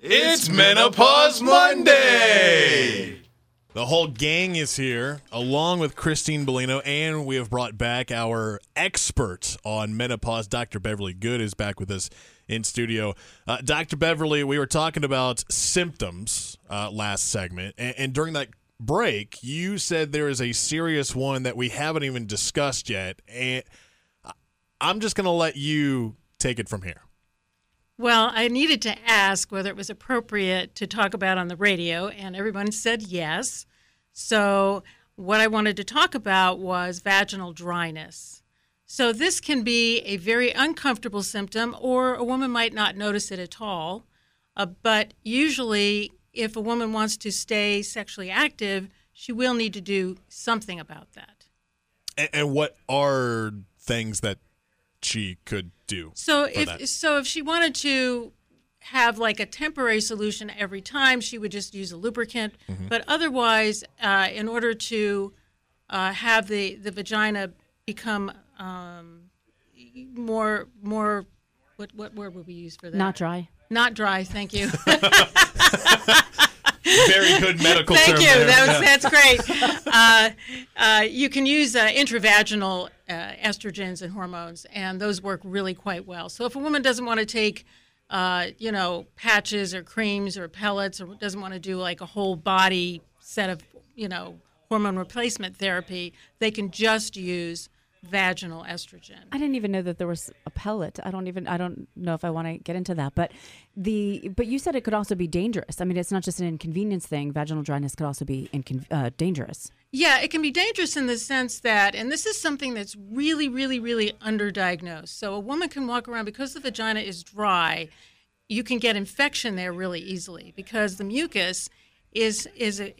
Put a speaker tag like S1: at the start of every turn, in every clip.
S1: It's Menopause Monday!
S2: The whole gang is here, along with Christine Bellino, and we have brought back our expert on menopause. Dr. Beverly Goode is back with us in studio. Uh, Dr. Beverly, we were talking about symptoms uh, last segment, and, and during that break, you said there is a serious one that we haven't even discussed yet, and I'm just going to let you take it from here.
S3: Well, I needed to ask whether it was appropriate to talk about on the radio, and everyone said yes. So, what I wanted to talk about was vaginal dryness. So, this can be a very uncomfortable symptom, or a woman might not notice it at all. Uh, but usually, if a woman wants to stay sexually active, she will need to do something about that.
S2: And, and what are things that she could do?
S3: So if
S2: that?
S3: so, if she wanted to have like a temporary solution every time, she would just use a lubricant.
S2: Mm-hmm.
S3: But otherwise, uh, in order to uh, have the the vagina become um, more more what what word would we use for that?
S4: Not dry.
S3: Not dry. Thank you.
S2: Very good medical
S3: Thank you.
S2: there.
S3: That was, that's great. Uh, uh, you can use uh, intravaginal uh, estrogens and hormones, and those work really quite well. So if a woman doesn't want to take, uh, you know, patches or creams or pellets, or doesn't want to do like a whole body set of, you know, hormone replacement therapy, they can just use vaginal estrogen.
S4: I didn't even know that there was a pellet. I don't even I don't know if I want to get into that. But the but you said it could also be dangerous. I mean, it's not just an inconvenience thing. Vaginal dryness could also be incon- uh, dangerous.
S3: Yeah, it can be dangerous in the sense that, and this is something that's really, really, really underdiagnosed. So a woman can walk around because the vagina is dry, you can get infection there really easily because the mucus is is a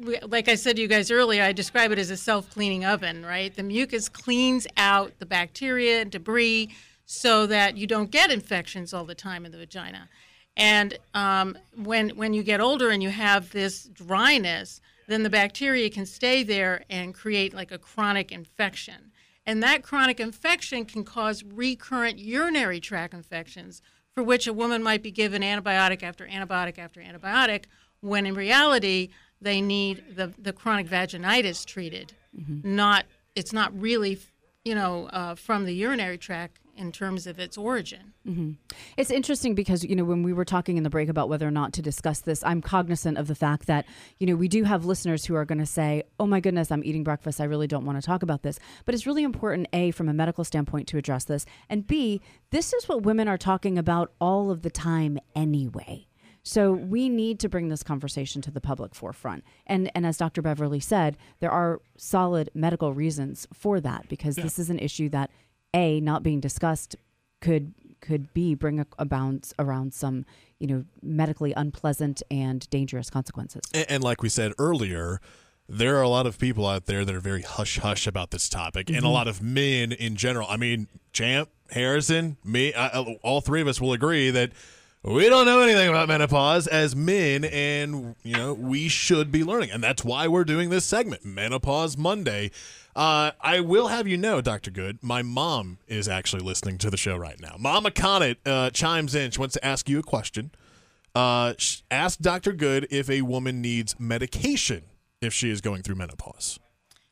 S3: like I said to you guys earlier, I describe it as a self-cleaning oven, right? The mucus cleans out the bacteria and debris so that you don't get infections all the time in the vagina. And um, when when you get older and you have this dryness, then the bacteria can stay there and create like a chronic infection. And that chronic infection can cause recurrent urinary tract infections, for which a woman might be given antibiotic after antibiotic after antibiotic, when in reality they need the, the chronic vaginitis treated. Not it's not really, you know, uh, from the urinary tract in terms of its origin.
S4: It's interesting because, you know, when we were talking in the break about whether or not to discuss this, I'm cognizant of the fact that, you know, we do have listeners who are going to say, oh my goodness, I'm eating breakfast. I really don't want to talk about this. But it's really important, A, from a medical standpoint to address this. And B, this is what women are talking about all of the time anyway. So we need to bring this conversation to the public forefront. And and as Dr. Beverly said, there are solid medical reasons for that because this is an issue that a not being discussed could could be bring a, about around some you know medically unpleasant and dangerous consequences.
S2: And, and like we said earlier, there are a lot of people out there that are very hush hush about this topic, and a mm-hmm. lot of men in general. I mean, Champ, Harrison, me, I- all three of us will agree that we don't know anything about menopause as men, and you know we should be learning, and that's why we're doing this segment, Menopause Monday. Uh, I will have you know, Doctor Goode, my mom is actually listening to the show right now. Mama Connet uh, chimes in. She wants to ask you a question. Uh, ask Dr. Goode if a woman needs medication if she is going through menopause.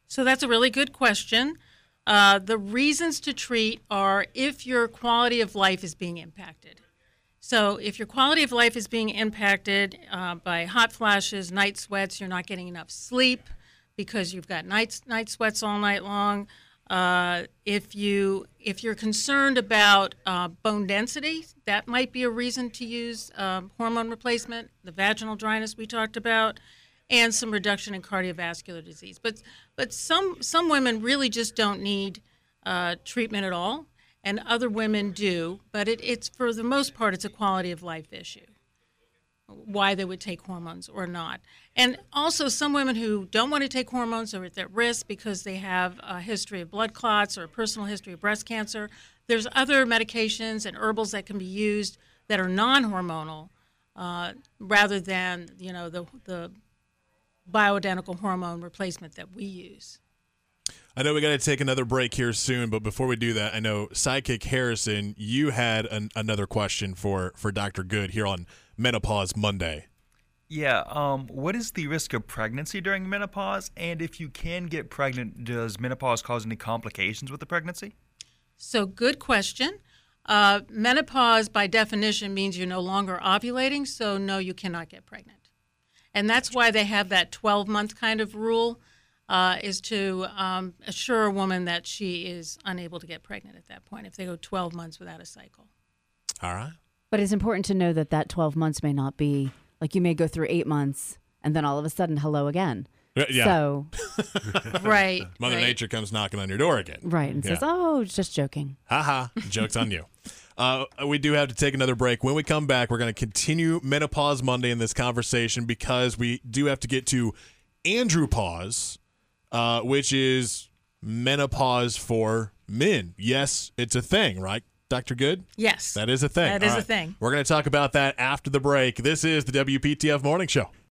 S3: So that's a really good question. Uh, the reasons to treat are if your quality of life is being impacted. So, if your quality of life is being impacted uh, by hot flashes, night sweats, you're not getting enough sleep because you've got night night sweats all night long. Uh, if you if you're concerned about uh, bone density, that might be a reason to use um, hormone replacement. The vaginal dryness we talked about, and some reduction in cardiovascular disease. But but some some women really just don't need uh, treatment at all, and other women do. But it, it's for the most part, it's a quality of life issue. Why they would take hormones or not, and also some women who don't want to take hormones are at risk because they have a history of blood clots or a personal history of breast cancer. There's other medications and herbals that can be used that are non-hormonal, uh, rather than you know the the bioidentical hormone replacement that we use.
S2: I know we got to take another break here soon, but before we do that, I know Sidekick Harrison, you had an, another question for for Dr. Goode here on Menopause Monday.
S5: Yeah. Um, what is the risk of pregnancy during menopause? And if you can get pregnant, does menopause cause any complications with the pregnancy?
S3: So, good question. Uh, menopause, by definition, means you're no longer ovulating, so no, you cannot get pregnant. And that's why they have that 12 month kind of rule, uh, is to um, assure a woman that she is unable to get pregnant at that point if they go 12 months without a cycle.
S2: All right.
S4: But it's important to know that that 12 months may not be like you may go through eight months and then all of a sudden, hello again.
S2: Yeah.
S4: So,
S3: right.
S2: Mother
S3: right.
S2: Nature comes knocking on your door again.
S4: right. And says,
S2: Yeah.
S4: oh, just joking.
S2: Haha, joke's on you. Uh, we do have to take another break. When we come back, we're going to continue Menopause Monday in this conversation because we do have to get to Andropause, uh, which is menopause for men. Yes, it's a thing, right, Dr. Goode?
S3: Yes.
S2: That is a thing.
S3: That
S2: All
S3: is a thing.
S2: We're going to talk about that after the break. This is the WPTF Morning Show.